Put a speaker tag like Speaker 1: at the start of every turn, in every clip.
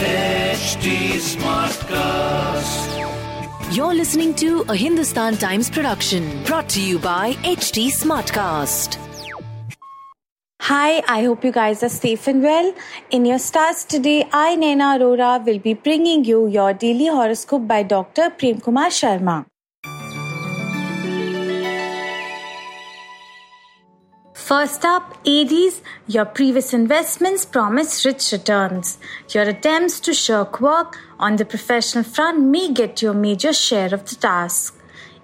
Speaker 1: HT Smartcast.
Speaker 2: You're listening to a Hindustan Times production brought to you by HT Smartcast.
Speaker 3: Hi, I hope you guys are safe and well. In your stars today, I, Naina Arora, will be bringing you your daily horoscope by Dr. Prem Kumar Sharma. First up, Aries, your previous investments promise rich returns. Your attempts to shirk work on the professional front may get you a major share of the task.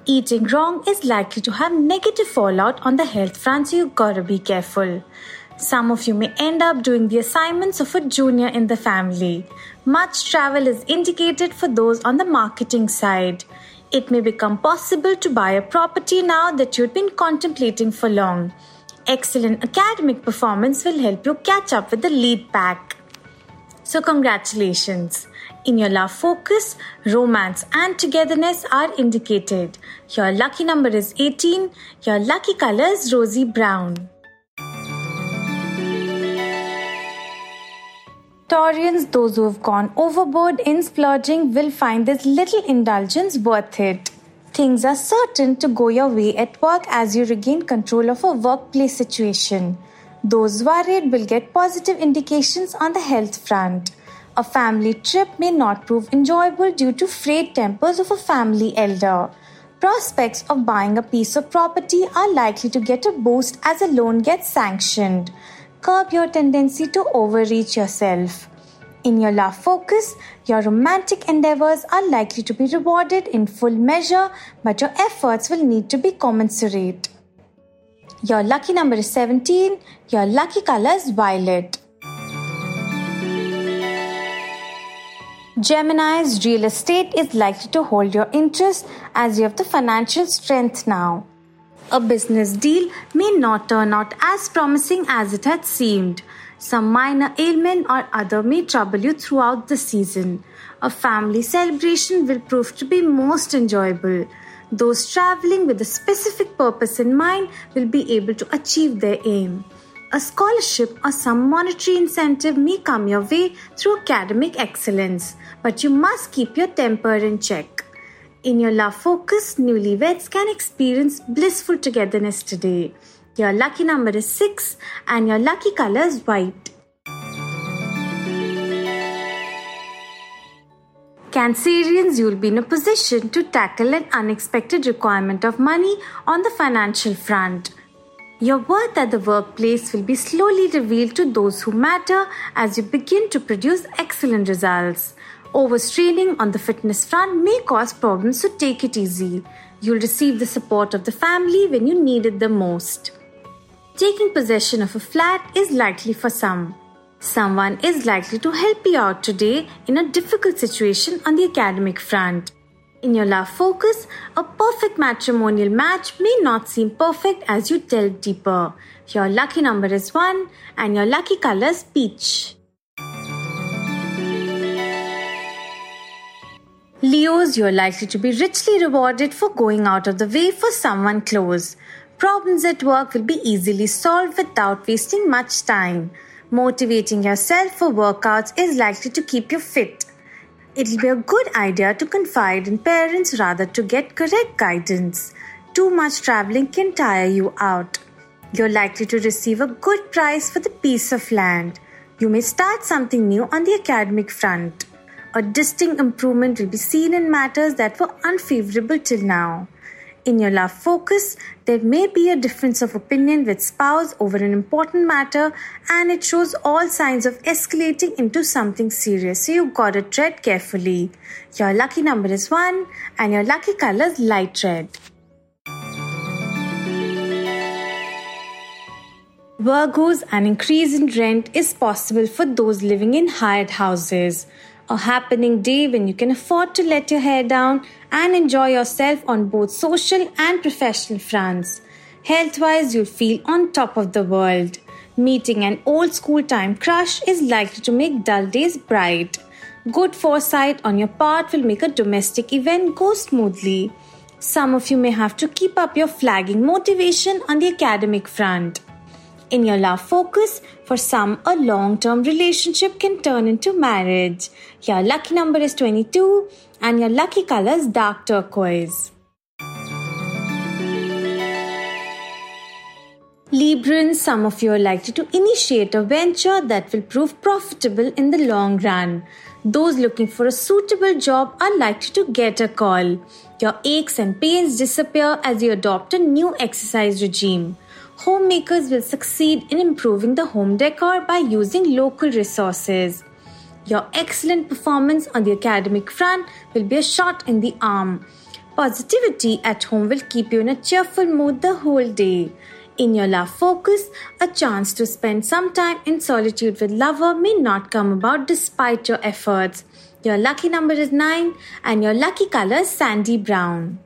Speaker 3: Eating wrong is likely to have negative fallout on the health front, so you gotta be careful. Some of you may end up doing the assignments of a junior in the family. Much travel is indicated for those on the marketing side. It may become possible to buy a property now that you've been contemplating for long. Excellent academic performance will help you catch up with the lead pack. So, congratulations. In your love focus, romance and togetherness are indicated. Your lucky number is 18. Your lucky color is rosy brown. Taurians, those who have gone overboard in splurging, will find this little indulgence worth it. Things are certain to go your way at work as you regain control of a workplace situation. Those worried will get positive indications on the health front. A family trip may not prove enjoyable due to frayed tempers of a family elder. Prospects of buying a piece of property are likely to get a boost as a loan gets sanctioned curb your tendency to overreach yourself. In your love focus, your romantic endeavors are likely to be rewarded in full measure, but your efforts will need to be commensurate. Your lucky number is 17, your lucky color is violet. Gemini's real estate is likely to hold your interest as you have the financial strength now. A business deal may not turn out as promising as it had seemed. Some minor ailment or other may trouble you throughout the season. A family celebration will prove to be most enjoyable. Those traveling with a specific purpose in mind will be able to achieve their aim. A scholarship or some monetary incentive may come your way through academic excellence, but you must keep your temper in check. In your love focus, newlyweds can experience blissful togetherness today. Your lucky number is 6 and your lucky color is white. Cancerians, you'll be in a position to tackle an unexpected requirement of money on the financial front. Your worth at the workplace will be slowly revealed to those who matter as you begin to produce excellent results. Overstraining on the fitness front may cause problems, so take it easy. You'll receive the support of the family when you need it the most. Taking possession of a flat is likely for some. Someone is likely to help you out today in a difficult situation on the academic front. In your love focus, a perfect matrimonial match may not seem perfect as you delve deeper. Your lucky number is 1 and your lucky color is peach. Leos, you're likely to be richly rewarded for going out of the way for someone close. Problems at work will be easily solved without wasting much time. Motivating yourself for workouts is likely to keep you fit. It'll be a good idea to confide in parents rather to get correct guidance. Too much traveling can tire you out. You're likely to receive a good price for the piece of land. You may start something new on the academic front a distinct improvement will be seen in matters that were unfavorable till now. In your love focus, there may be a difference of opinion with spouse over an important matter and it shows all signs of escalating into something serious. So you gotta tread carefully. Your lucky number is 1 and your lucky color is light red. Virgos, an increase in rent is possible for those living in hired houses. A happening day when you can afford to let your hair down and enjoy yourself on both social and professional fronts. Health wise, you'll feel on top of the world. Meeting an old school time crush is likely to make dull days bright. Good foresight on your part will make a domestic event go smoothly. Some of you may have to keep up your flagging motivation on the academic front. In your love focus, for some, a long term relationship can turn into marriage. Your lucky number is 22 and your lucky color is dark turquoise. Librans, some of you are likely to initiate a venture that will prove profitable in the long run. Those looking for a suitable job are likely to get a call. Your aches and pains disappear as you adopt a new exercise regime. Homemakers will succeed in improving the home decor by using local resources. Your excellent performance on the academic front will be a shot in the arm. Positivity at home will keep you in a cheerful mood the whole day. In your love focus, a chance to spend some time in solitude with lover may not come about despite your efforts. Your lucky number is 9 and your lucky color is sandy brown.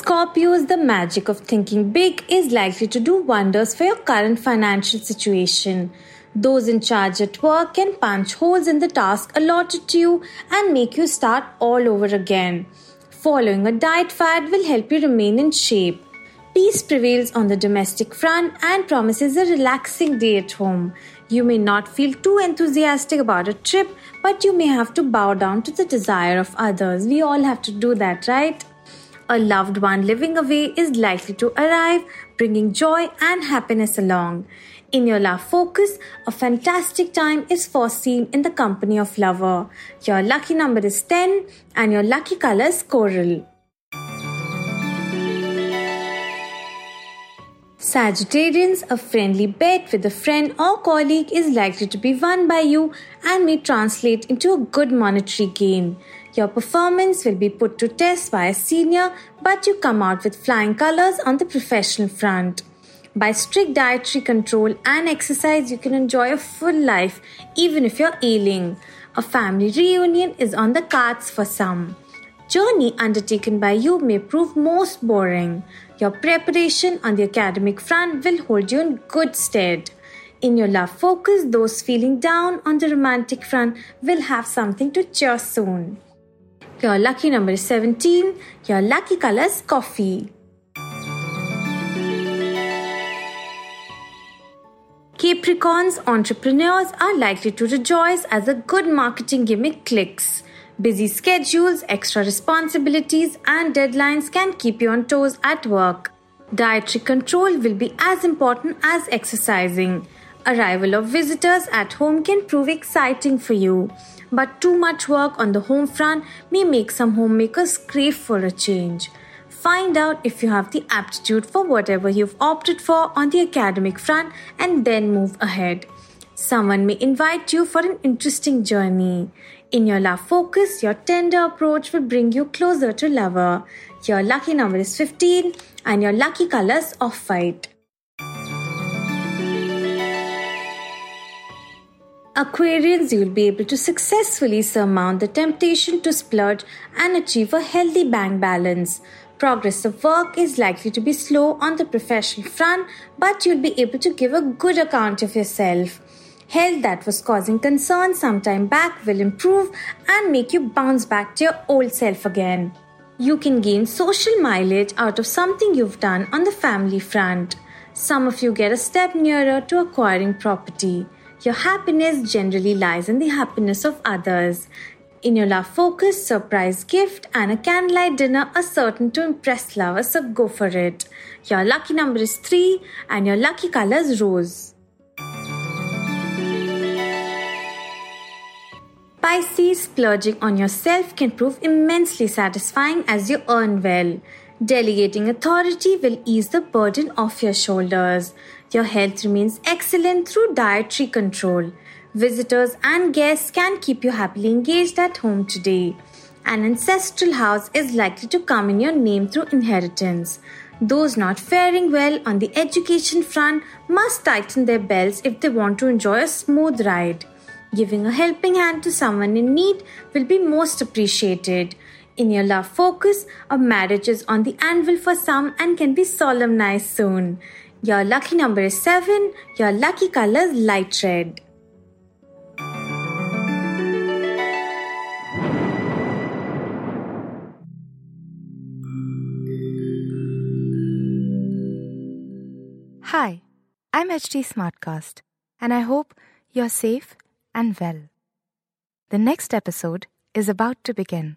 Speaker 3: Scorpios, the magic of thinking big is likely to do wonders for your current financial situation. Those in charge at work can punch holes in the task allotted to you and make you start all over again. Following a diet fad will help you remain in shape. Peace prevails on the domestic front and promises a relaxing day at home. You may not feel too enthusiastic about a trip, but you may have to bow down to the desire of others. We all have to do that, right? A loved one living away is likely to arrive, bringing joy and happiness along. In your love focus, a fantastic time is foreseen in the company of lover. Your lucky number is 10 and your lucky color is coral. Sagittarians, a friendly bet with a friend or colleague is likely to be won by you and may translate into a good monetary gain. Your performance will be put to test by a senior, but you come out with flying colors on the professional front. By strict dietary control and exercise, you can enjoy a full life even if you're ailing. A family reunion is on the cards for some. Journey undertaken by you may prove most boring. Your preparation on the academic front will hold you in good stead. In your love focus, those feeling down on the romantic front will have something to cheer soon. Your lucky number is 17. Your lucky color is coffee. Capricorns entrepreneurs are likely to rejoice as a good marketing gimmick clicks. Busy schedules, extra responsibilities, and deadlines can keep you on toes at work. Dietary control will be as important as exercising. Arrival of visitors at home can prove exciting for you, but too much work on the home front may make some homemakers crave for a change. Find out if you have the aptitude for whatever you've opted for on the academic front and then move ahead. Someone may invite you for an interesting journey. In your love focus, your tender approach will bring you closer to lover. Your lucky number is 15 and your lucky colors off white. Aquarians, you will be able to successfully surmount the temptation to splurge and achieve a healthy bank balance. Progress of work is likely to be slow on the professional front, but you'll be able to give a good account of yourself. Health that was causing concern some time back will improve and make you bounce back to your old self again. You can gain social mileage out of something you've done on the family front. Some of you get a step nearer to acquiring property. Your happiness generally lies in the happiness of others. In your love focus, surprise gift and a candlelight dinner are certain to impress lovers, so go for it. Your lucky number is 3 and your lucky color is rose. Pisces, splurging on yourself can prove immensely satisfying as you earn well. Delegating authority will ease the burden off your shoulders. Your health remains excellent through dietary control. Visitors and guests can keep you happily engaged at home today. An ancestral house is likely to come in your name through inheritance. Those not faring well on the education front must tighten their belts if they want to enjoy a smooth ride. Giving a helping hand to someone in need will be most appreciated. In your love focus, a marriage is on the anvil for some and can be solemnized soon. Your lucky number is 7, your lucky color is light red.
Speaker 4: Hi, I'm HT Smartcast, and I hope you're safe and well. The next episode is about to begin.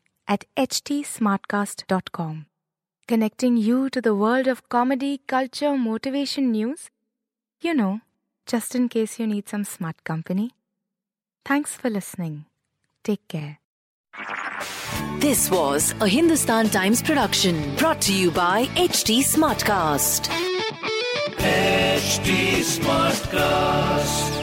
Speaker 4: at htsmartcast.com, connecting you to the world of comedy, culture, motivation news. You know, just in case you need some smart company. Thanks for listening. Take care.
Speaker 2: This was a Hindustan Times production brought to you by HT Smartcast.
Speaker 1: HT Smartcast.